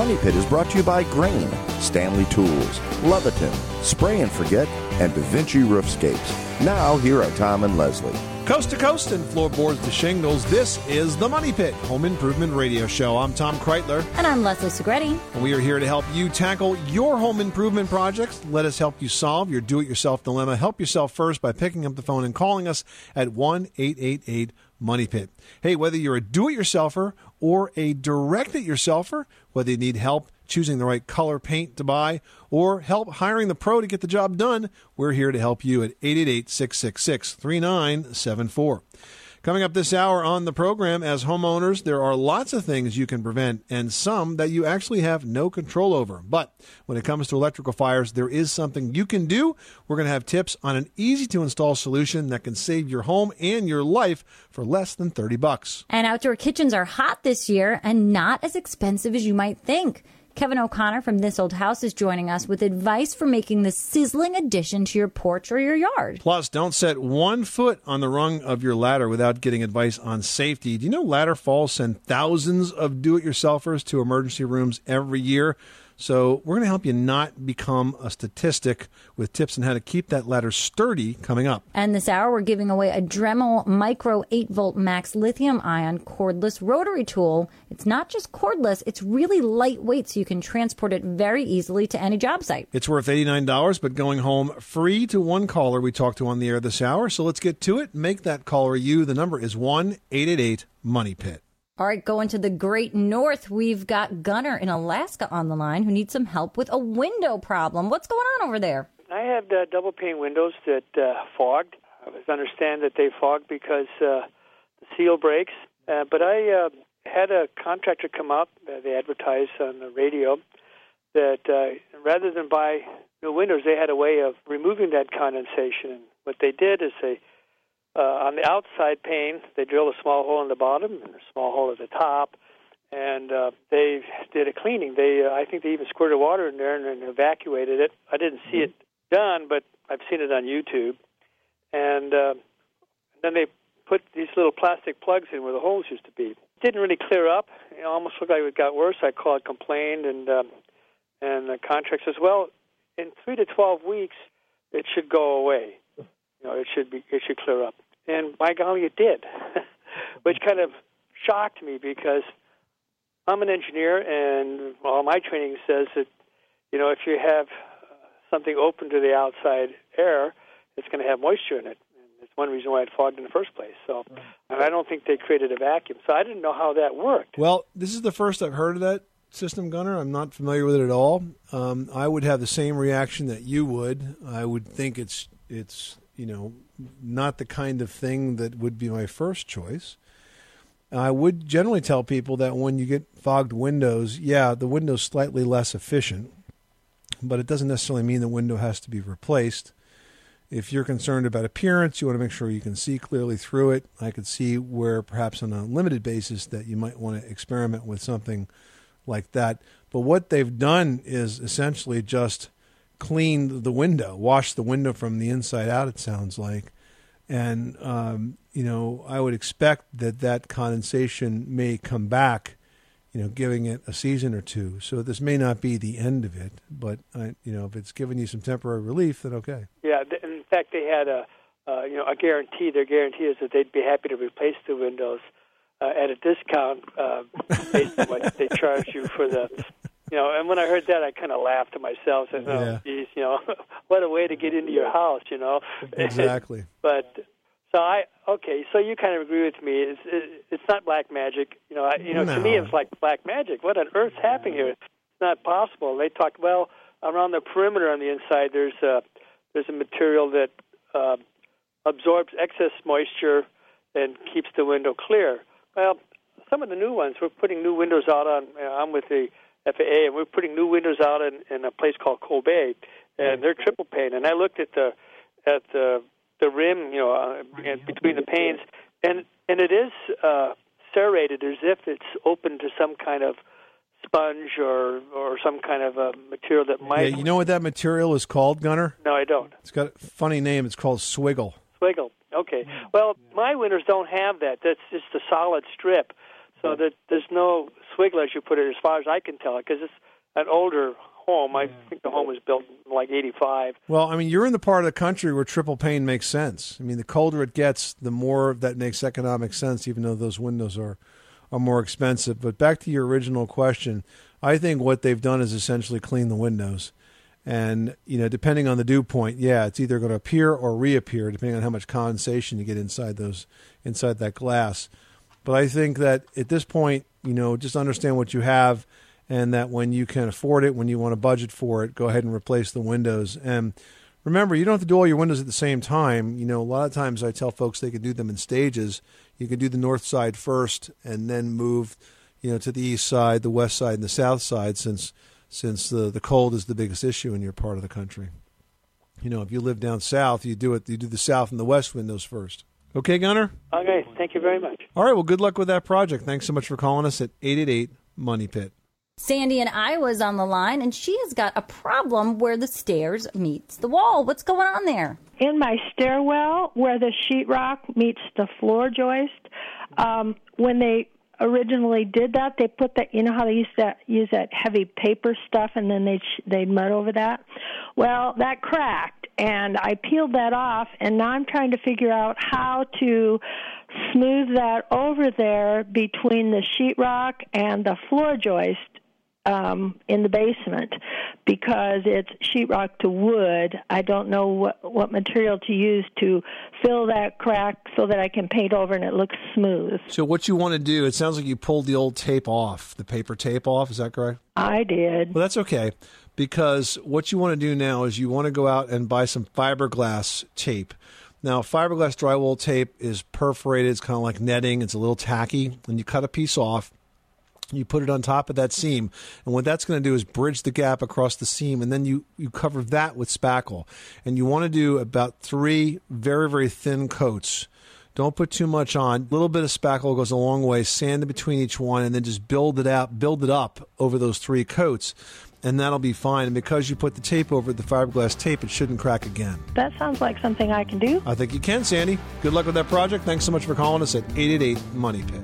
Money Pit. Is brought to you by Grane, Stanley Tools, Leviton, Spray and Forget, and Da Vinci Roofscapes. Now, here are Tom and Leslie. Coast to coast and floorboards to shingles, this is the Money Pit Home Improvement Radio Show. I'm Tom Kraeutler, And I'm Leslie Segrete. and we are here to help you tackle your home improvement projects. Let us help you solve your do it yourself dilemma. Help yourself first by picking up the phone and calling us at 1 888 Money Pit. Hey, whether you're a do it yourselfer or a direct it yourselfer, whether you need help choosing the right color paint to buy or help hiring the pro to get the job done, we're here to help you at 888 666 3974. Coming up this hour on the program, as homeowners, there are lots of things you can prevent and some that you actually have no control over. But when it comes to electrical fires, there is something you can do. We're going to have tips on an easy to install solution that can save your home and your life for less than 30 bucks. And outdoor kitchens are hot this year and not as expensive as you might think. Kevin O'Connor from This Old House is joining us with advice for making the sizzling addition to your porch or your yard. Plus, don't set one foot on the rung of your ladder without getting advice on safety. Do you know ladder falls send thousands of do it yourselfers to emergency rooms every year? So, we're going to help you not become a statistic with tips on how to keep that ladder sturdy coming up. And this hour, we're giving away a Dremel Micro 8 volt max lithium ion cordless rotary tool. It's not just cordless, it's really lightweight, so you can transport it very easily to any job site. It's worth $89, but going home free to one caller we talked to on the air this hour. So, let's get to it. Make that caller you. The number is 1 888 Money Pit. All right, going to the great north, we've got Gunner in Alaska on the line who needs some help with a window problem. What's going on over there? I have uh, double pane windows that uh, fogged. I understand that they fogged because uh, the seal breaks. Uh, but I uh, had a contractor come out. Uh, they advertised on the radio that uh, rather than buy new windows, they had a way of removing that condensation. And what they did is they uh, on the outside pane, they drilled a small hole in the bottom and a small hole at the top, and uh, they did a cleaning. They, uh, I think, they even squirted water in there and, and evacuated it. I didn't see it done, but I've seen it on YouTube. And uh, then they put these little plastic plugs in where the holes used to be. It didn't really clear up. It almost looked like it got worse. I called, complained, and um, and the contract says, well, in three to twelve weeks, it should go away. You know, it should be it should clear up. And by golly, it did, which kind of shocked me because I'm an engineer, and all my training says that you know if you have something open to the outside air, it's going to have moisture in it. And it's one reason why it fogged in the first place. So, and I don't think they created a vacuum. So I didn't know how that worked. Well, this is the first I've heard of that system, Gunner. I'm not familiar with it at all. Um, I would have the same reaction that you would. I would think it's it's you know not the kind of thing that would be my first choice. I would generally tell people that when you get fogged windows, yeah, the window's slightly less efficient, but it doesn't necessarily mean the window has to be replaced. If you're concerned about appearance, you want to make sure you can see clearly through it. I could see where perhaps on a limited basis that you might want to experiment with something like that. But what they've done is essentially just cleaned the window, washed the window from the inside out, it sounds like. And, um, you know, I would expect that that condensation may come back, you know, giving it a season or two. So this may not be the end of it, but, I, you know, if it's giving you some temporary relief, then okay. Yeah, in fact, they had a uh, you know a guarantee. Their guarantee is that they'd be happy to replace the windows uh, at a discount uh, based on what they charge you for the you know, and when I heard that, I kind of laughed to myself. I said, "Oh, Yeah. geez, you know, what a way to get into your house," you know. Exactly. but so I okay, so you kind of agree with me. It's it, it's not black magic, you know. I, you know, to me, it's like black magic. What on earth's happening here? It's not possible. They talk well around the perimeter on the inside. There's a there's a material that uh, absorbs excess moisture and keeps the window clear. Well, some of the new ones, we're putting new windows out on. I'm with the FAA, and we're putting new windows out in, in a place called Kobe, and they're triple pane. And I looked at the at the the rim, you know, uh, between the panes, and and it is uh, serrated as if it's open to some kind of sponge or or some kind of a material that might. Yeah, you know what that material is called, Gunner? no, I don't. It's got a funny name. It's called swiggle. Swiggle. Okay. Well, my windows don't have that. That's just a solid strip, so that there's no swiggle as you put it, as far as I can tell, because it's an older home. I think the home was built in like '85. Well, I mean, you're in the part of the country where triple pane makes sense. I mean, the colder it gets, the more that makes economic sense, even though those windows are are more expensive. But back to your original question, I think what they've done is essentially clean the windows. And, you know, depending on the dew point, yeah, it's either going to appear or reappear, depending on how much condensation you get inside those inside that glass. But I think that at this point, you know, just understand what you have and that when you can afford it, when you want to budget for it, go ahead and replace the windows. And remember, you don't have to do all your windows at the same time. You know, a lot of times I tell folks they can do them in stages. You can do the north side first and then move, you know, to the east side, the west side, and the south side since since the the cold is the biggest issue in your part of the country. You know, if you live down south, you do it you do the south and the west windows first. Okay, Gunner? Okay. Thank you very much. All right, well good luck with that project. Thanks so much for calling us at 888 Money Pit. Sandy and I was on the line, and she has got a problem where the stairs meets the wall. What's going on there? in my stairwell where the sheetrock meets the floor joist. Um, when they originally did that, they put that. You know how they used to use that heavy paper stuff, and then they they'd mud over that. Well, that cracked, and I peeled that off, and now I'm trying to figure out how to smooth that over there between the sheetrock and the floor joist um, in the basement because it's sheetrock to wood. I don't know what what material to use to fill that crack so that I can paint over and it looks smooth. So what you want to do, it sounds like you pulled the old tape off, the paper tape off, is that correct? I did. Well, that's okay because what you want to do now is you want to go out and buy some fiberglass tape. Now, fiberglass drywall tape is perforated, it's kind of like netting, it's a little tacky, and you cut a piece off. You put it on top of that seam, and what that's going to do is bridge the gap across the seam, and then you, you cover that with spackle. And you want to do about three very, very thin coats. Don't put too much on. A little bit of spackle goes a long way. Sand in between each one, and then just build it out, build it up over those three coats, and that'll be fine. And because you put the tape over the fiberglass tape, it shouldn't crack again. That sounds like something I can do. I think you can, Sandy. Good luck with that project. Thanks so much for calling us at 888 Money Pit.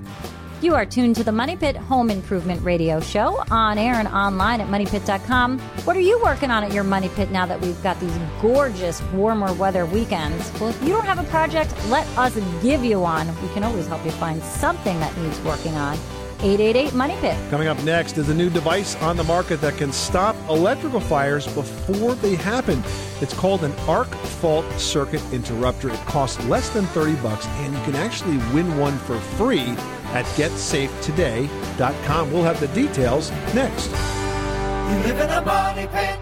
You are tuned to the Money Pit Home Improvement Radio Show on air and online at moneypit.com. What are you working on at your Money Pit now that we've got these gorgeous warmer weather weekends? Well, if you don't have a project, let us give you one. We can always help you find something that needs working on. 888 Money Pit. Coming up next is a new device on the market that can stop electrical fires before they happen. It's called an arc fault circuit interrupter. It costs less than 30 bucks and you can actually win one for free at getsafetoday.com. We'll have the details next. You live in a money pit.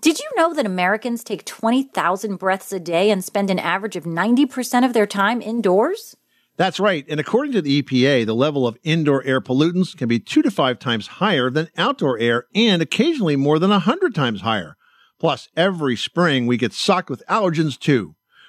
Did you know that Americans take 20,000 breaths a day and spend an average of 90% of their time indoors? That's right. And according to the EPA, the level of indoor air pollutants can be two to five times higher than outdoor air and occasionally more than a hundred times higher. Plus, every spring we get socked with allergens too.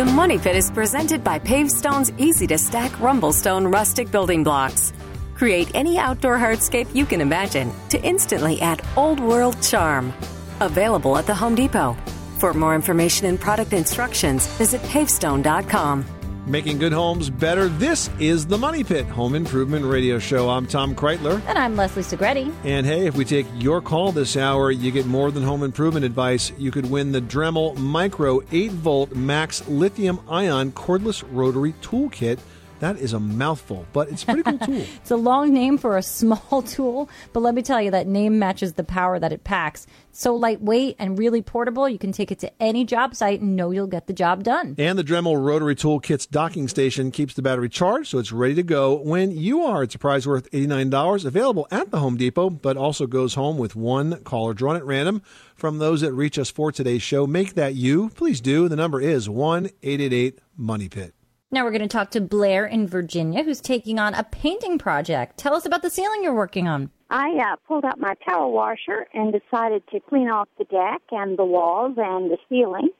The Money Pit is presented by Pavestone's easy to stack Rumblestone rustic building blocks. Create any outdoor hardscape you can imagine to instantly add old world charm. Available at the Home Depot. For more information and product instructions, visit pavestone.com. Making good homes better. This is the Money Pit Home Improvement Radio Show. I'm Tom Kraeutler. And I'm Leslie Segrete. And hey, if we take your call this hour, you get more than home improvement advice. You could win the Dremel Micro 8 volt Max Lithium Ion Cordless Rotary Toolkit. That is a mouthful, but it's a pretty cool tool. it's a long name for a small tool, but let me tell you, that name matches the power that it packs. It's so lightweight and really portable, you can take it to any job site and know you'll get the job done. And the Dremel Rotary Toolkit's docking station keeps the battery charged, so it's ready to go when you are. It's a prize worth $89, available at the Home Depot, but also goes home with one caller drawn at random from those that reach us for today's show. Make that you. Please do. The number is 1 888 Money Pit. Now we're going to talk to Blair in Virginia, who's taking on a painting project. Tell us about the ceiling you're working on. I uh, pulled out my power washer and decided to clean off the deck and the walls and the ceiling.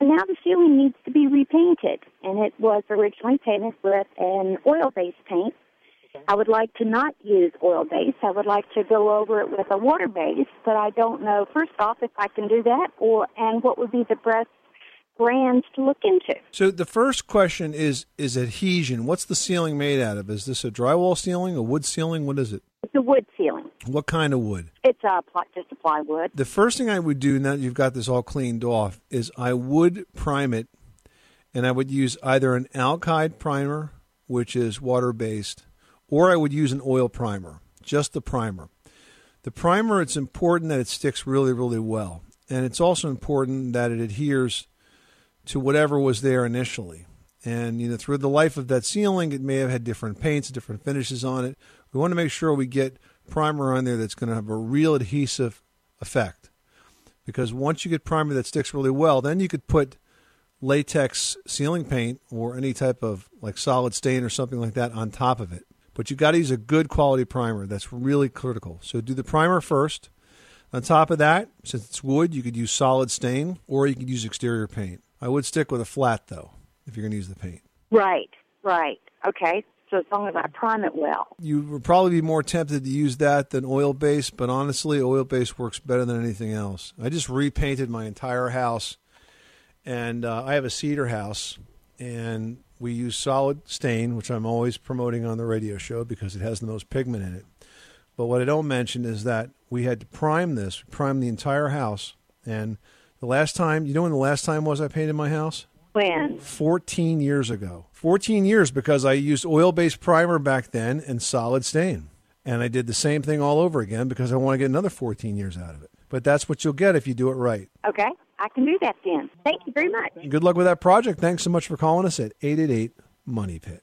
And now the ceiling needs to be repainted. And it was originally painted with an oil based paint. I would like to not use oil base. I would like to go over it with a water base, but I don't know first off if I can do that or and what would be the best brands to look into. So the first question is is adhesion. What's the ceiling made out of? Is this a drywall ceiling, a wood ceiling? What is it? It's a wood ceiling. What kind of wood? It's a just a plywood. The first thing I would do now that you've got this all cleaned off is I would prime it, and I would use either an alkyd primer, which is water based, or I would use an oil primer, just the primer. The primer, it's important that it sticks really, really well. And it's also important that it adheres to whatever was there initially. And you know, through the life of that ceiling, it may have had different paints, different finishes on it. We want to make sure we get primer on there that's going to have a real adhesive effect. Because once you get primer that sticks really well, then you could put latex ceiling paint or any type of like solid stain or something like that on top of it. But you got to use a good quality primer. That's really critical. So do the primer first. On top of that, since it's wood, you could use solid stain or you could use exterior paint. I would stick with a flat though if you're going to use the paint. Right, right. Okay. So as long as I prime it well. You would probably be more tempted to use that than oil based, but honestly, oil based works better than anything else. I just repainted my entire house, and uh, I have a cedar house, and we use solid stain, which I'm always promoting on the radio show because it has the most pigment in it. But what I don't mention is that we had to prime this, prime the entire house, and the last time, you know when the last time was I painted my house? When? 14 years ago. 14 years because I used oil based primer back then and solid stain. And I did the same thing all over again because I want to get another 14 years out of it. But that's what you'll get if you do it right. Okay. I can do that then. Thank you very much. Good luck with that project. Thanks so much for calling us at 888 Money Pit.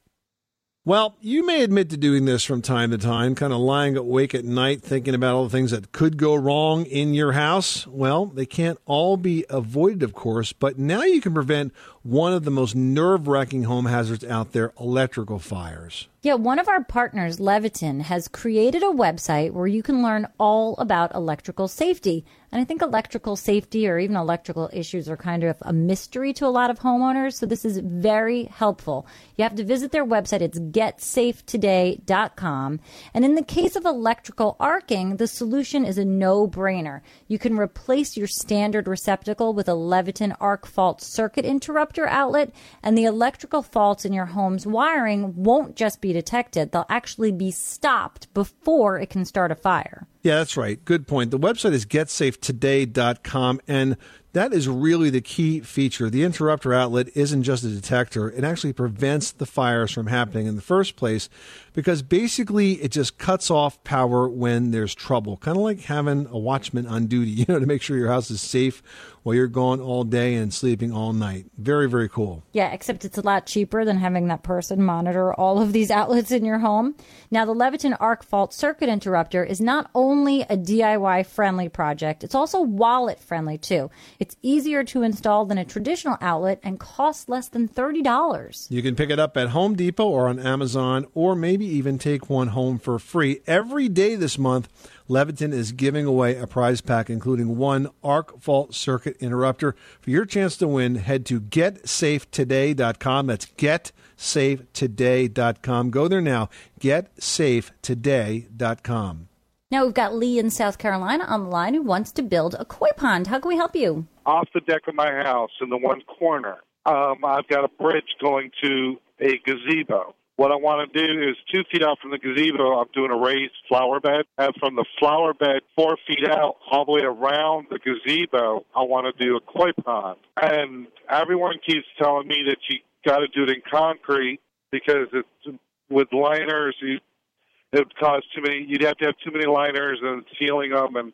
Well, you may admit to doing this from time to time, kind of lying awake at night thinking about all the things that could go wrong in your house. Well, they can't all be avoided, of course, but now you can prevent one of the most nerve wracking home hazards out there electrical fires. Yeah, one of our partners, Leviton, has created a website where you can learn all about electrical safety. And I think electrical safety or even electrical issues are kind of a mystery to a lot of homeowners. So this is very helpful. You have to visit their website. It's getsafetoday.com. And in the case of electrical arcing, the solution is a no brainer. You can replace your standard receptacle with a Leviton arc fault circuit interrupter outlet, and the electrical faults in your home's wiring won't just be detected, they'll actually be stopped before it can start a fire. Yeah, that's right. Good point. The website is getsafetoday.com, and that is really the key feature. The interrupter outlet isn't just a detector, it actually prevents the fires from happening in the first place because basically it just cuts off power when there's trouble. Kind of like having a watchman on duty, you know, to make sure your house is safe while you're gone all day and sleeping all night. Very, very cool. Yeah, except it's a lot cheaper than having that person monitor all of these outlets in your home. Now, the Leviton Arc Fault Circuit Interrupter is not only a DIY friendly project, it's also wallet friendly too. It's easier to install than a traditional outlet and costs less than $30. You can pick it up at Home Depot or on Amazon, or maybe even take one home for free. Every day this month, Leviton is giving away a prize pack including one arc fault circuit interrupter. For your chance to win, head to getsafetoday.com. That's getsafetoday.com. Go there now. Getsafetoday.com. Now we've got Lee in South Carolina on the line who wants to build a koi pond. How can we help you? off the deck of my house in the one corner. Um, I've got a bridge going to a gazebo. What I want to do is two feet out from the gazebo, I'm doing a raised flower bed. And from the flower bed, four feet out, all the way around the gazebo, I want to do a koi pond. And everyone keeps telling me that you got to do it in concrete because it's with liners. You, it would cause too many. You'd have to have too many liners and sealing them, and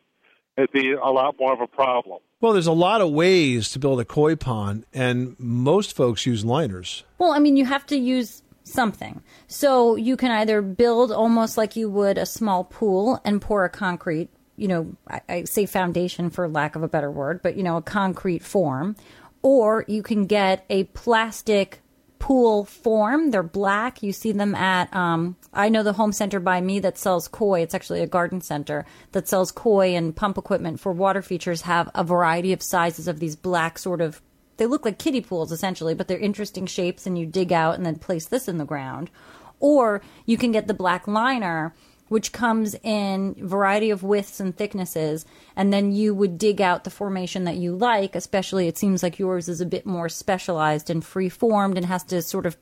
it'd be a lot more of a problem. Well, there's a lot of ways to build a koi pond, and most folks use liners. Well, I mean, you have to use something. So you can either build almost like you would a small pool and pour a concrete, you know, I, I say foundation for lack of a better word, but, you know, a concrete form. Or you can get a plastic pool form. They're black. You see them at, um, I know the home center by me that sells koi. It's actually a garden center that sells koi and pump equipment for water features have a variety of sizes of these black sort of, they look like kiddie pools essentially, but they're interesting shapes and you dig out and then place this in the ground. Or you can get the black liner which comes in variety of widths and thicknesses and then you would dig out the formation that you like especially it seems like yours is a bit more specialized and free formed and has to sort of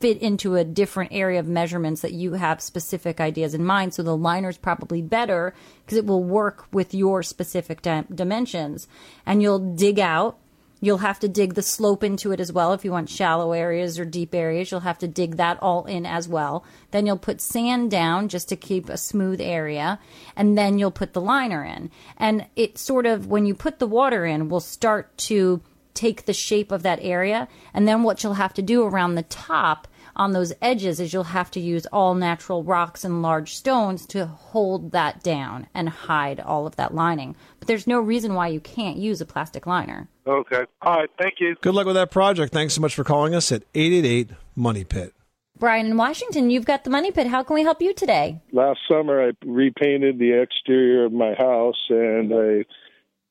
fit into a different area of measurements that you have specific ideas in mind. So the liner is probably better because it will work with your specific di- dimensions. And you'll dig out You'll have to dig the slope into it as well. If you want shallow areas or deep areas, you'll have to dig that all in as well. Then you'll put sand down just to keep a smooth area. And then you'll put the liner in. And it sort of, when you put the water in, will start to take the shape of that area. And then what you'll have to do around the top on those edges is you'll have to use all natural rocks and large stones to hold that down and hide all of that lining. But there's no reason why you can't use a plastic liner. Okay. All right. Thank you. Good luck with that project. Thanks so much for calling us at 888 Money Pit. Brian in Washington, you've got the money pit. How can we help you today? last summer I repainted the exterior of my house and I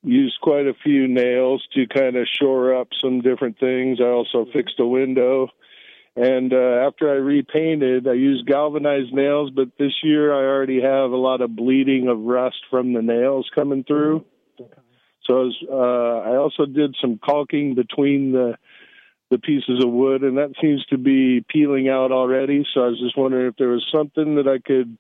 used quite a few nails to kind of shore up some different things. I also fixed a window. And uh, after I repainted, I used galvanized nails, but this year I already have a lot of bleeding of rust from the nails coming through. So I, was, uh, I also did some caulking between the the pieces of wood, and that seems to be peeling out already. So I was just wondering if there was something that I could,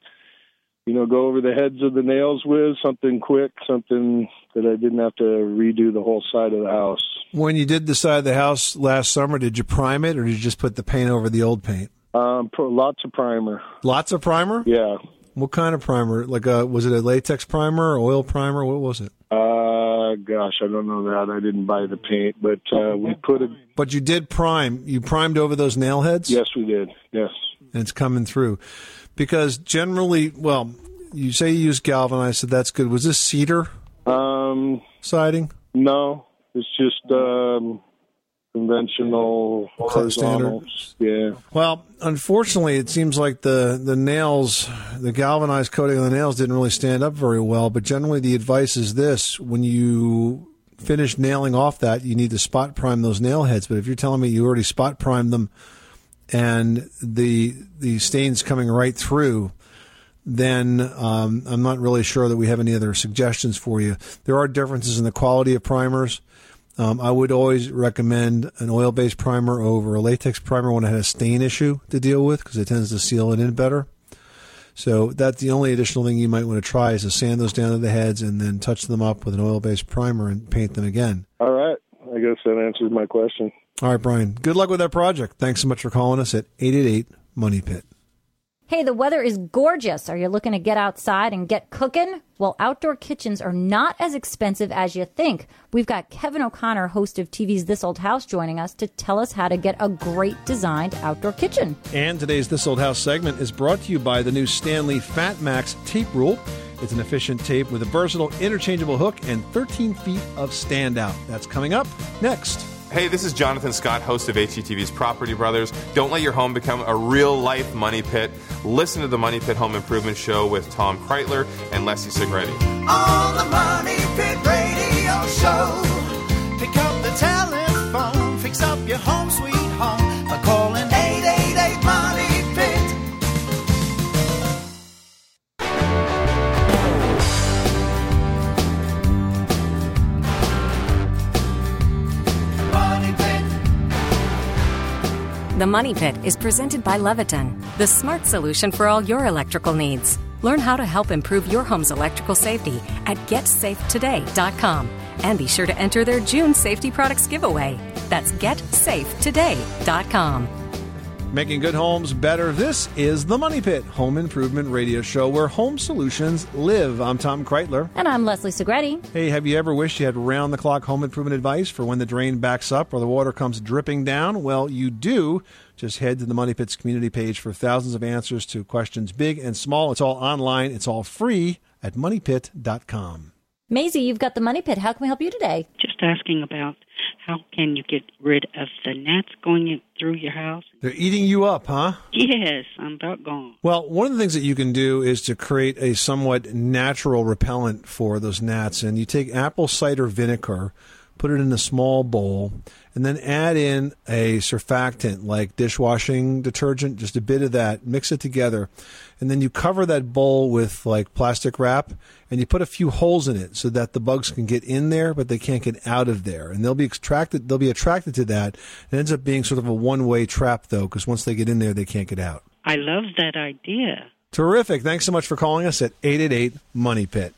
you know, go over the heads of the nails with, something quick, something that I didn't have to redo the whole side of the house. When you did the side of the house last summer, did you prime it or did you just put the paint over the old paint? Um, lots of primer. Lots of primer? Yeah. What kind of primer? Like a was it a latex primer or oil primer? What was it? Uh, gosh, I don't know that. I didn't buy the paint, but uh, we put it. But you did prime. You primed over those nail heads? Yes, we did. Yes. And it's coming through. Because generally, well, you say you use galvanized, so that's good. Was this cedar Um, siding? no, it's just um, conventional horizontal. Yeah. Well, unfortunately, it seems like the, the nails, the galvanized coating on the nails didn't really stand up very well. But generally, the advice is this when you finish nailing off that, you need to spot prime those nail heads. But if you're telling me you already spot primed them and the, the stain's coming right through, then um, I'm not really sure that we have any other suggestions for you. There are differences in the quality of primers. Um, I would always recommend an oil based primer over a latex primer when I had a stain issue to deal with because it tends to seal it in better. So that's the only additional thing you might want to try is to sand those down to the heads and then touch them up with an oil based primer and paint them again. All right. I guess that answers my question. All right, Brian. Good luck with that project. Thanks so much for calling us at 888 Money Pit. Hey, the weather is gorgeous. Are you looking to get outside and get cooking? Well, outdoor kitchens are not as expensive as you think. We've got Kevin O'Connor, host of TV's This Old House, joining us to tell us how to get a great designed outdoor kitchen. And today's This Old House segment is brought to you by the new Stanley Fat Max tape rule. It's an efficient tape with a versatile interchangeable hook and 13 feet of standout. That's coming up next. Hey, this is Jonathan Scott, host of HGTV's Property Brothers. Don't let your home become a real life money pit. Listen to the Money Pit Home Improvement Show with Tom Kraeutler and Leslie Segrete. On the Money Pit Radio Show. Pick up the telephone, fix up your home sweet The Money Pit is presented by Leviton, the smart solution for all your electrical needs. Learn how to help improve your home's electrical safety at getsafetoday.com and be sure to enter their June safety products giveaway. That's getsafetoday.com. Making good homes better. This is the Money Pit Home Improvement Radio Show where home solutions live. I'm Tom Kraeutler. And I'm Leslie Segrete. Hey, have you ever wished you had round the clock home improvement advice for when the drain backs up or the water comes dripping down? Well, you do. Just head to the Money Pit's community page for thousands of answers to questions big and small. It's all online, it's all free at moneypit.com. Maisie, you've got the money pit. How can we help you today? Just asking about how can you get rid of the gnats going in through your house? They're eating you up, huh? Yes, I'm about gone. Well, one of the things that you can do is to create a somewhat natural repellent for those gnats. And you take apple cider vinegar, put it in a small bowl, and then add in a surfactant like dishwashing detergent, just a bit of that, mix it together. And then you cover that bowl with like plastic wrap and you put a few holes in it so that the bugs can get in there, but they can't get out of there. And they'll be attracted, they'll be attracted to that. It ends up being sort of a one way trap though, because once they get in there, they can't get out. I love that idea. Terrific. Thanks so much for calling us at 888 Money Pit.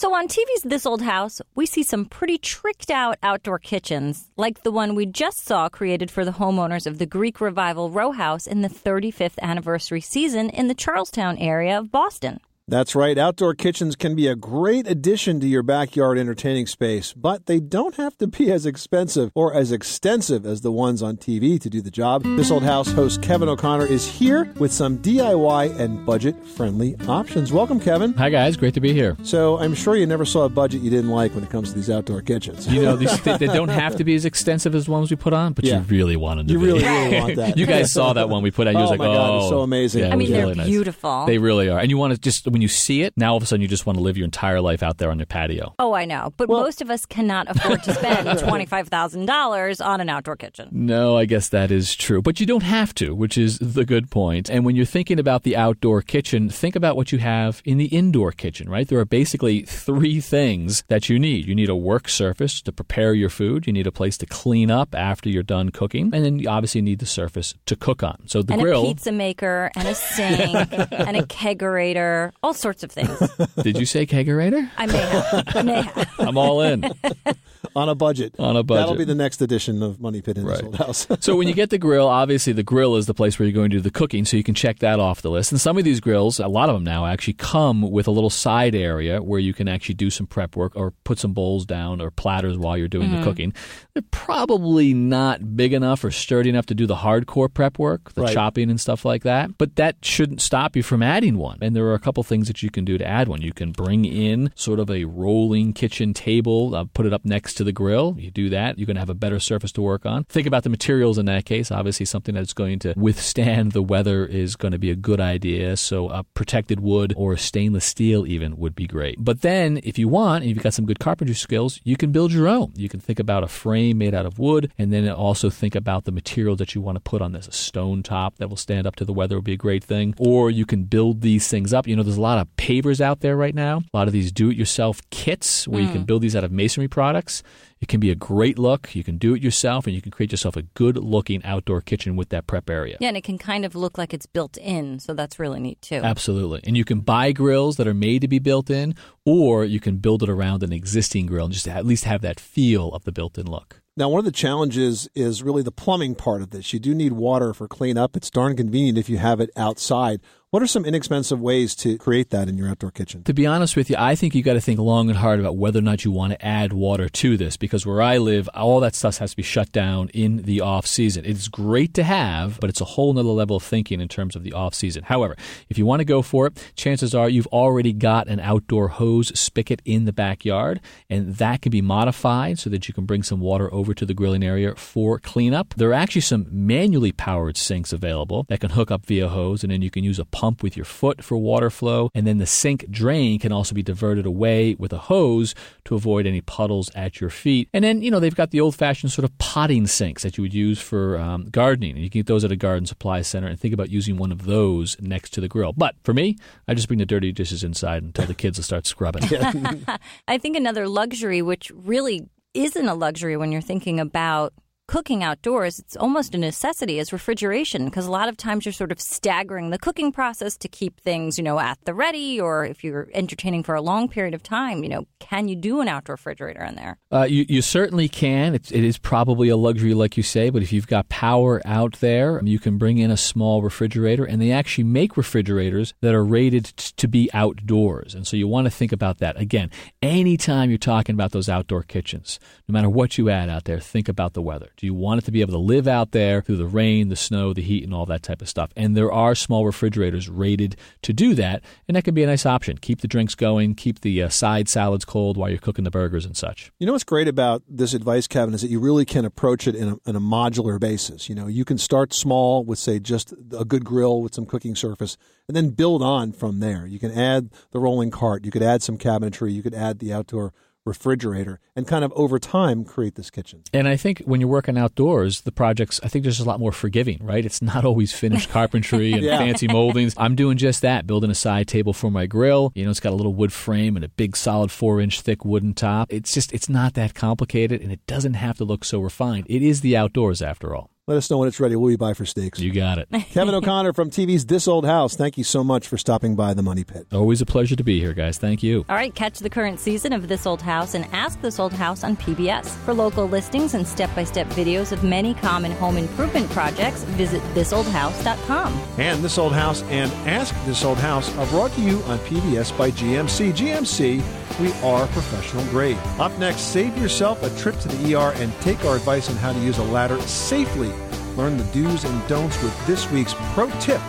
So on TV's This Old House, we see some pretty tricked out outdoor kitchens, like the one we just saw created for the homeowners of the Greek Revival Row House in the 35th anniversary season in the Charlestown area of Boston. That's right. Outdoor kitchens can be a great addition to your backyard entertaining space, but they don't have to be as expensive or as extensive as the ones on TV to do the job. This Old House host Kevin O'Connor is here with some DIY and budget friendly options. Welcome, Kevin. Hi, guys. Great to be here. So, I'm sure you never saw a budget you didn't like when it comes to these outdoor kitchens. You know, these, they, they don't have to be as extensive as the ones we put on, but Yeah. you really want them to You be. really, really want that. you guys saw that one we put out. You Oh was like, my God, oh, it's so amazing. Yeah, I it I was mean, they're really nice. beautiful. They really are. And you want to just, when you see it, now all of a sudden you just want to live your entire life out there on your patio. Oh, I know. But most of us cannot afford to spend $25,000 on an outdoor kitchen. No, I guess that is true. But you don't have to, which is the good point. And when you're thinking about the outdoor kitchen, think about what you have in the indoor kitchen, right? There are basically three things that you need. You need a work surface to prepare your food, you need a place to clean up after you're done cooking, and then you obviously need the surface to cook on. So the and grill. a pizza maker and a sink and a kegerator, all sorts of things. Did you say kegerator? I may have. I may have. I'm all in. on a budget. On a budget. That'll be the next edition of Money Pit in this old house. so when you get the grill, obviously the grill is the place where you're going to do the cooking, so you can check that off the list. And some of these grills, a lot of them now, actually come with a little side area where you can actually do some prep work or put some bowls down or platters while you're doing Mm-hmm. the cooking. They're probably not big enough or sturdy enough to do the hardcore prep work, the Right. chopping and stuff like that. But that shouldn't stop you from adding one. And there are a couple things that you can do to add one. You can bring in sort of a rolling kitchen table, uh, put it up next to the grill. You do that, you're going to have a better surface to work on. Think about the materials in that case. Obviously, something that's going to withstand the weather is going to be a good idea. So, a protected wood or a stainless steel even would be great. But then, if you want, and you've got some good carpentry skills, you can build your own. You can think about a frame made out of wood, and then also think about the material that you want to put on this. A stone top that will stand up to the weather would be a great thing. Or you can build these things up. You know, there's a lot of pavers out there right now, a lot of these do it yourself kits where you can Mm. build these out of masonry products. It can be a great look. You can do it yourself, and you can create yourself a good looking outdoor kitchen with that prep area. Yeah, and it can kind of look like it's built in, so that's really neat too. Absolutely. And you can buy grills that are made to be built in, or you can build it around an existing grill and just at least have that feel of the built in look. Now, one of the challenges is really the plumbing part of this. You do need water for cleanup. It's darn convenient if you have it outside. What are some inexpensive ways to create that in your outdoor kitchen? To be honest with you, I think you got to think long and hard about whether or not you want to add water to this because where I live, all that stuff has to be shut down in the off season. It's great to have, but it's a whole nother level of thinking in terms of the off season. However, if you want to go for it, chances are you've already got an outdoor hose spigot in the backyard, and that can be modified so that you can bring some water over to the grilling area for cleanup. There are actually some manually powered sinks available that can hook up via hose, and then you can use a pump with your foot for water flow. And then the sink drain can also be diverted away with a hose to avoid any puddles at your feet. And then, you know, they've got the old fashioned sort of potting sinks that you would use for um, gardening. And you can get those at a garden supply center and think about using one of those next to the grill. But for me, I just bring the dirty dishes inside and tell the kids to start scrubbing. I think another luxury, which really isn't a luxury when you're thinking about cooking outdoors, it's almost a necessity, is refrigeration. Because a lot of times you're sort of staggering the cooking process to keep things, you know, at the ready, or if you're entertaining for a long period of time, you know, can you do an outdoor refrigerator in there? Uh, you, you certainly can. It's, it is probably a luxury, like you say, but if you've got power out there, you can bring in a small refrigerator, and they actually make refrigerators that are rated t- to be outdoors. And so you want to think about that. Again, anytime you're talking about those outdoor kitchens, no matter what you add out there, think about the weather. Do you want it to be able to live out there through the rain, the snow, the heat, and all that type of stuff? And there are small refrigerators rated to do that, and that can be a nice option. Keep the drinks going, keep the uh, side salads cold while you're cooking the burgers and such. You know what's great about this advice, Kevin, is that you really can approach it in a, in a modular basis. You know, you can start small with, say, just a good grill with some cooking surface, and then build on from there. You can add the rolling cart, you could add some cabinetry, you could add the outdoor refrigerator, and kind of over time create this kitchen. And I think when you're working outdoors, the projects, I think there's a lot more forgiving, right? It's not always finished carpentry and Yeah. fancy moldings. I'm doing just that, building a side table for my grill. You know, it's got a little wood frame and a big solid four inch thick wooden top. It's just, it's not that complicated and it doesn't have to look so refined. It is the outdoors after all. Let us know when it's ready. We'll be by for steaks. You got it. Kevin O'Connor from TV's This Old House. Thank you so much for stopping by the Money Pit. Always a pleasure to be here, guys. Thank you. All right, catch the current season of This Old House and Ask This Old House on PBS. For local listings and step by step videos of many common home improvement projects, visit thisoldhouse.com. And This Old House and Ask This Old House are brought to you on PBS by GMC. GMC, we are professional grade. Up next, save yourself a trip to the ER and take our advice on how to use a ladder safely. Learn the do's and don'ts with this week's pro tip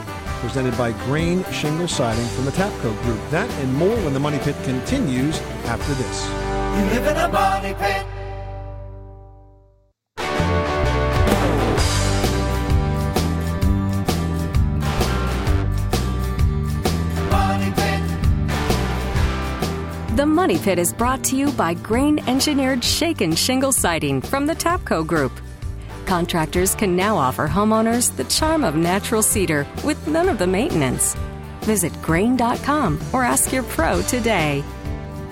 presented by Grane Shingle Siding from the Tapco Group. That and more when the Money Pit continues after this. You live in a money pit. Money pit. The Money Pit is brought to you by grane engineered shaken shingle siding from the Tapco Group. Contractors can now offer homeowners the charm of natural cedar with none of the maintenance. Visit grane.com or ask your pro today.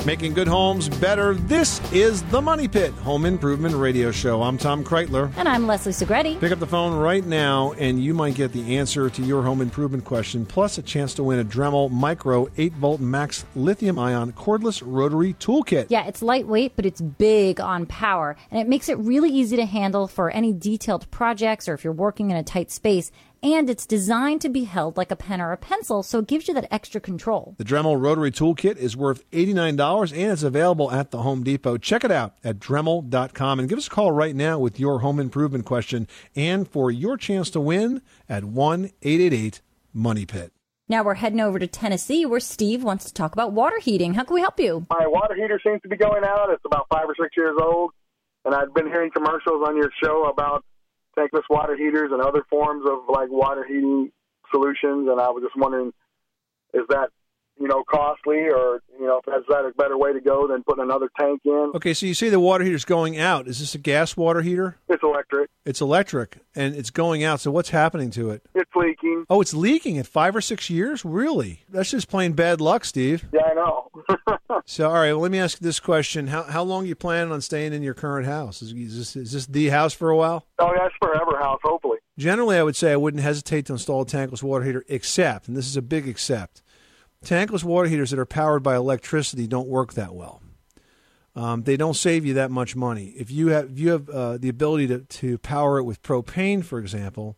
Making good homes better. This is the Money Pit Home Improvement Radio Show. I'm Tom Kraeutler. And I'm Leslie Segrete. Pick up the phone right now, and you might get the answer to your home improvement question, plus a chance to win a Dremel Micro 8 Volt Max Lithium Ion Cordless Rotary Toolkit. Yeah, it's lightweight, but it's big on power, and it makes it really easy to handle for any detailed projects or if you're working in a tight space. And it's designed to be held like a pen or a pencil, so it gives you that extra control. The Dremel Rotary Toolkit is worth $89 and it's available at the Home Depot. Check it out at Dremel.com and give us a call right now with your home improvement question and for your chance to win at 1 888 Money Pit. Now we're heading over to Tennessee where Steve wants to talk about water heating. How can we help you? My water heater seems to be going out. It's about five or six years old, and I've been hearing commercials on your show about tankless water heaters and other forms of like water heating solutions. And I was just wondering, is that you know costly, or you know, is that a better way to go than putting another tank in? Okay, so you see the water heater's going out. Is this a gas water heater? It's electric. It's electric and it's going out. So what's happening to it? It's leaking. Oh, it's leaking at five or six years? Really? That's just plain bad luck, Steve. Yeah, I know. So, all right, well, let me ask you this question: How how long you planning on staying in your current house? Is, is this is this the house for a while? oh, that's forever house, hopefully. Generally, I would say I wouldn't hesitate to install a tankless water heater, except, and this is a big except, tankless water heaters that are powered by electricity don't work that well. Um, they don't save you that much money. If you have if you have uh, the ability to, to power it with propane, for example,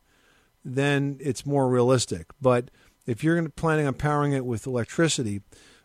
then it's more realistic. But if you're planning on powering it with electricity,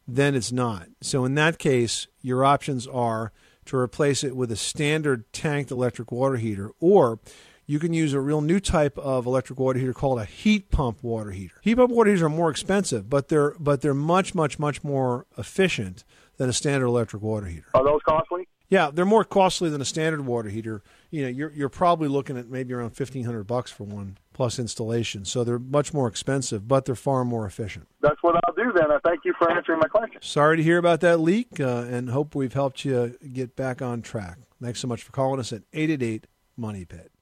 then it's not. So in that case, your options are to replace it with a standard tanked electric water heater, or you can use a real new type of electric water heater called a heat pump water heater. Heat pump water heaters are more expensive, but they're but they're much much much more efficient than a standard electric water heater. Are those costly? Yeah, they're more costly than a standard water heater. You know, you're you're probably looking at maybe around fifteen hundred bucks for one plus installation. So they're much more expensive, but they're far more efficient. That's what I'll do then. I thank you for answering my question. Sorry to hear about that leak, uh, and hope we've helped you get back on track. Thanks so much for calling us at eight eight eight Money Pit.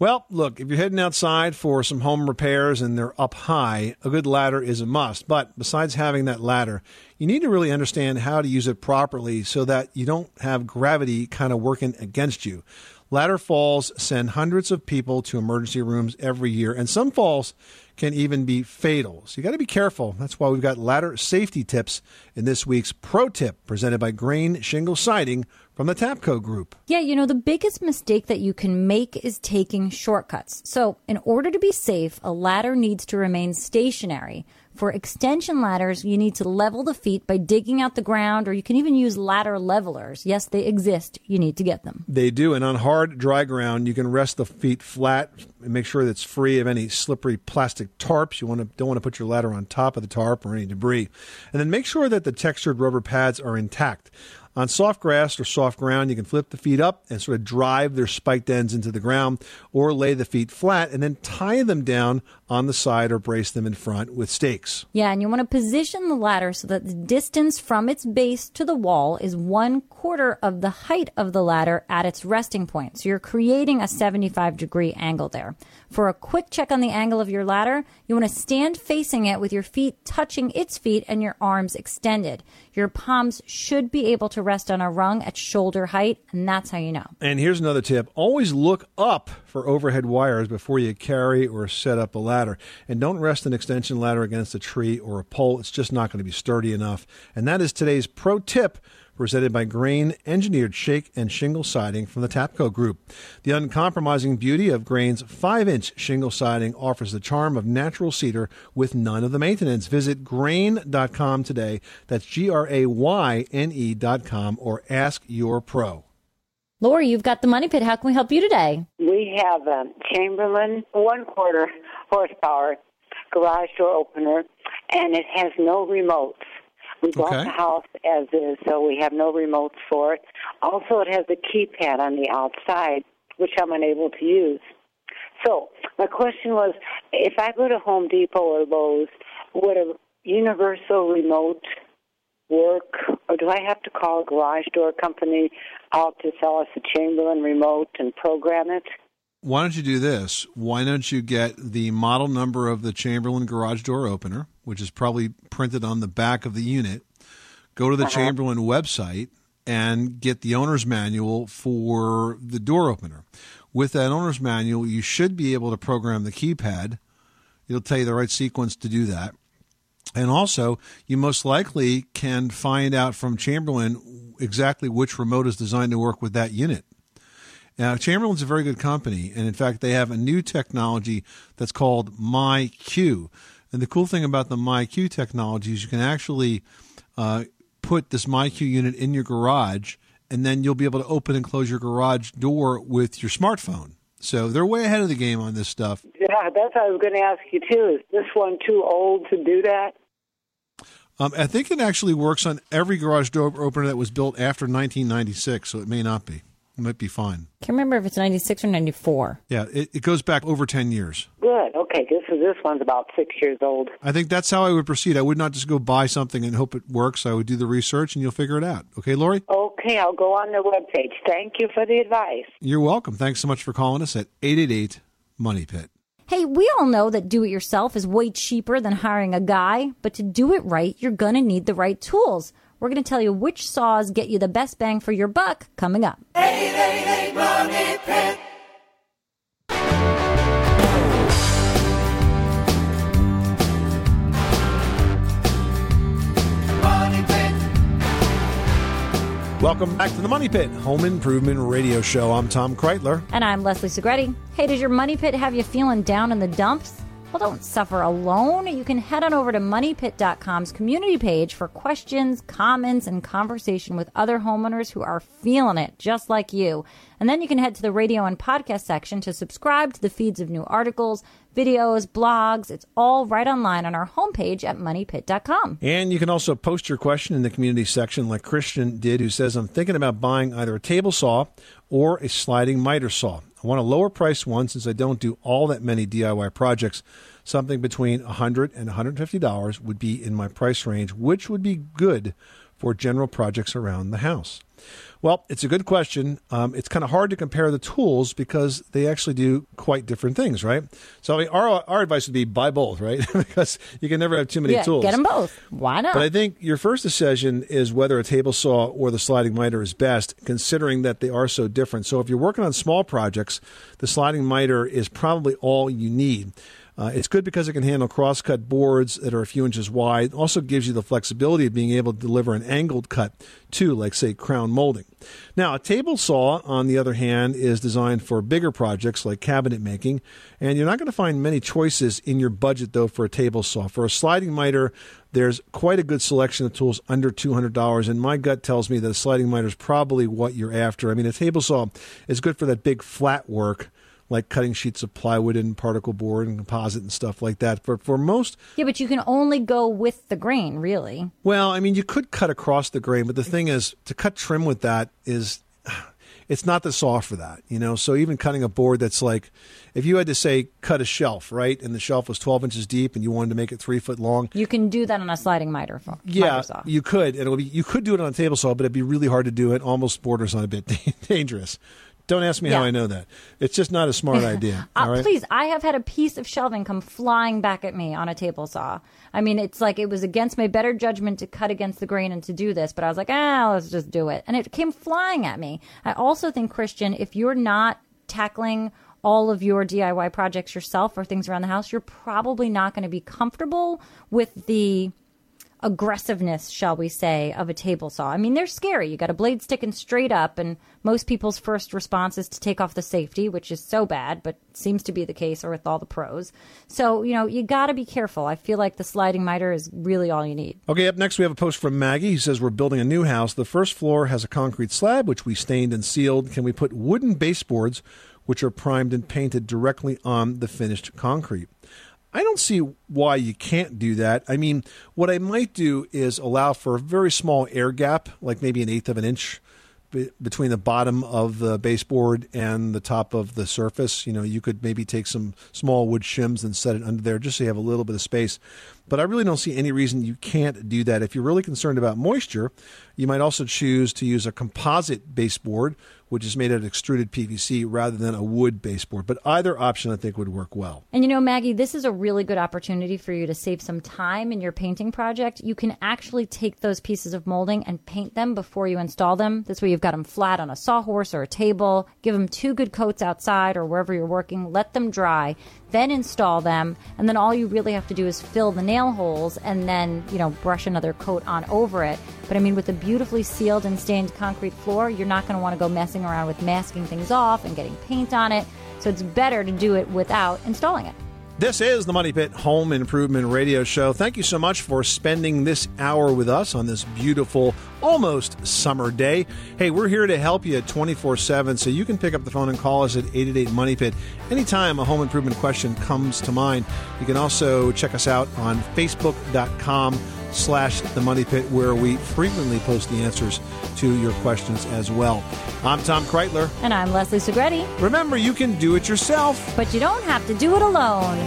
Well, look, if you're heading outside for some home repairs and they're up high, a good ladder is a must. But besides having that ladder, you need to really understand how to use it properly so that you don't have gravity kind of working against you. Ladder falls send hundreds of people to emergency rooms every year, and some falls can even be fatal. So you got to be careful. That's why we've got ladder safety tips in this week's Pro Tip presented by Grane Shingle Siding from the Tapco Group. Yeah, you know, the biggest mistake that you can make is taking shortcuts. So, in order to be safe, a ladder needs to remain stationary. For extension ladders, you need to level the feet by digging out the ground, or you can even use ladder levelers. Yes, they exist. You need to get them. They do, and on hard, dry ground, you can rest the feet flat and make sure that it's free of any slippery plastic tarps. You want to don't want to put your ladder on top of the tarp or any debris, and then make sure that the textured rubber pads are intact. On soft grass or soft ground, you can flip the feet up and sort of drive their spiked ends into the ground, or lay the feet flat and then tie them down on the side or brace them in front with stakes. Yeah, and you want to position the ladder so that the distance from its base to the wall is one quarter of the height of the ladder at its resting point. So you're creating a 75 degree angle there. For a quick check on the angle of your ladder, you want to stand facing it with your feet touching its feet and your arms extended. Your palms should be able to rest on a rung at shoulder height, and that's how you know. And here's another tip always look up for overhead wires before you carry or set up a ladder. And don't rest an extension ladder against a tree or a pole, it's just not going to be sturdy enough. And that is today's pro tip. Presented by Grane Engineered Shake and Shingle Siding from the Tapco Group. The uncompromising beauty of Grane's 5 inch shingle siding offers the charm of natural cedar with none of the maintenance. Visit grane.com today. That's G R A Y N E.com or ask your pro. Lori, you've got the money pit. How can we help you today? We have a Chamberlain one quarter horsepower garage door opener, and it has no remotes. We bought Okay. the house as is, so we have no remotes for it. Also, it has a keypad on the outside, which I'm unable to use. So, my question was if I go to Home Depot or Lowe's, would a universal remote work, or do I have to call a garage door company out to sell us a Chamberlain remote and program it? Why don't you do this? Why don't you get the model number of the Chamberlain garage door opener, which is probably printed on the back of the unit, go to the Uh-huh. Chamberlain website and get the owner's manual for the door opener. With that owner's manual, you should be able to program the keypad. It'll tell you the right sequence to do that. And also, you most likely can find out from Chamberlain exactly which remote is designed to work with that unit. Now, Chamberlain's a very good company, and in fact, they have a new technology that's called MyQ. And the cool thing about the MyQ technology is you can actually uh, put this MyQ unit in your garage, and then you'll be able to open and close your garage door with your smartphone. So they're way ahead of the game on this stuff. Yeah, that's what I was going to ask you too. Is this one too old to do that? Um, I think it actually works on every garage door opener that was built after 1996, so it may not be. It might be fine. Can't remember if it's 96 or 94. Yeah, it, it goes back over 10 years. Good. Okay, this is this one's about six years old. I think that's how I would proceed. I would not just go buy something and hope it works. I would do the research and you'll figure it out. Okay, Lori? Okay, I'll go on their webpage. Thank you for the advice. You're welcome. Thanks so much for calling us at 888 Money Pit. Hey, we all know that do it yourself is way cheaper than hiring a guy, but to do it right, you're going to need the right tools. We're going to tell you which saws get you the best bang for your buck coming up. 888 Money Pit. Welcome back to the Money Pit Home Improvement Radio Show. I'm Tom Kraeutler. And I'm Leslie Segrete. Hey, does your money pit have you feeling down in the dumps? Well, don't suffer alone. You can head on over to moneypit.com's community page for questions, comments, and conversation with other homeowners who are feeling it just like you. And then you can head to the radio and podcast section to subscribe to the feeds of new articles, videos, blogs. It's all right online on our homepage at moneypit.com. And you can also post your question in the community section, like Christian did, who says, I'm thinking about buying either a table saw or a sliding miter saw. I want a lower priced one since I don't do all that many DIY projects. Something between 100 and $150 would be in my price range, which would be good for general projects around the house. Well, it's a good question. Um, it's kind of hard to compare the tools because they actually do quite different things, right? So I mean, our, our advice would be buy both, right? because you can never have too many yeah, tools. get them both. Why not? But I think your first decision is whether a table saw or the sliding miter is best, considering that they are so different. So if you're working on small projects, the sliding miter is probably all you need. Uh, it's good because it can handle cross-cut boards that are a few inches wide. Also gives you the flexibility of being able to deliver an angled cut too, like say crown molding. Now, a table saw, on the other hand, is designed for bigger projects like cabinet making, and you're not going to find many choices in your budget though for a table saw. For a sliding miter, there's quite a good selection of tools under $200, and my gut tells me that a sliding miter is probably what you're after. I mean, a table saw is good for that big flat work like cutting sheets of plywood and particle board and composite and stuff like that. For for most, yeah, but you can only go with the grain, really. well, I mean, you could cut across the grain, but the thing is, to cut trim with that is, it's not the saw for that, you know. So even cutting a board that's like, if you had to say cut a shelf, right, and the shelf was 12 inches deep, and you wanted to make it three foot long, You can do that on a sliding miter, fo- yeah, miter saw. you could, and it would be you could do it on a table saw, but it'd be really hard to do. It almost borders on a bit dangerous. Don't ask me how I know that. It's just not a smart idea. Uh, right? Please, I have had a piece of shelving come flying back at me on a table saw. I mean, it's like it was against my better judgment to cut against the grain and to do this, but I was like, ah, let's just do it. And it came flying at me. I also think, Christian, if you're not tackling all of your DIY projects yourself or things around the house, you're probably not going to be comfortable with the aggressiveness, shall we say, of a table saw. I mean, they're scary. You got a blade sticking straight up, and most people's first response is to take off the safety, which is so bad, but seems to be the case or with all the pros. So, you know, you got to be careful. I feel like the sliding miter is really all you need. Okay, up next we have a post from Maggie. He says, We're building a new house. The first floor has a concrete slab, which we stained and sealed. Can we put wooden baseboards, which are primed and painted directly on the finished concrete? I don't see why you can't do that. I mean, what I might do is allow for a very small air gap, like maybe an eighth of an inch be- between the bottom of the baseboard and the top of the surface. You know, you could maybe take some small wood shims and set it under there just so you have a little bit of space. But I really don't see any reason you can't do that. If you're really concerned about moisture, you might also choose to use a composite baseboard, which is made out of extruded PVC rather than a wood baseboard. But either option I think would work well. And you know, Maggie, this is a really good opportunity for you to save some time in your painting project. You can actually take those pieces of molding and paint them before you install them. This way, you've got them flat on a sawhorse or a table. Give them two good coats outside or wherever you're working. Let them dry. Then install them, and then all you really have to do is fill the nail holes and then, you know, brush another coat on over it. But I mean, with a beautifully sealed and stained concrete floor, you're not going to want to go messing around with masking things off and getting paint on it. So it's better to do it without installing it. This is the Money Pit Home Improvement Radio Show. Thank you so much for spending this hour with us on this beautiful, almost summer day. Hey, we're here to help you 24 7, so you can pick up the phone and call us at 888 Money Pit anytime a home improvement question comes to mind. You can also check us out on Facebook.com slash the money pit where we frequently post the answers to your questions as well i'm tom kraeutler And I'm Leslie Segrete. remember you can do it yourself But you don't have to do it alone.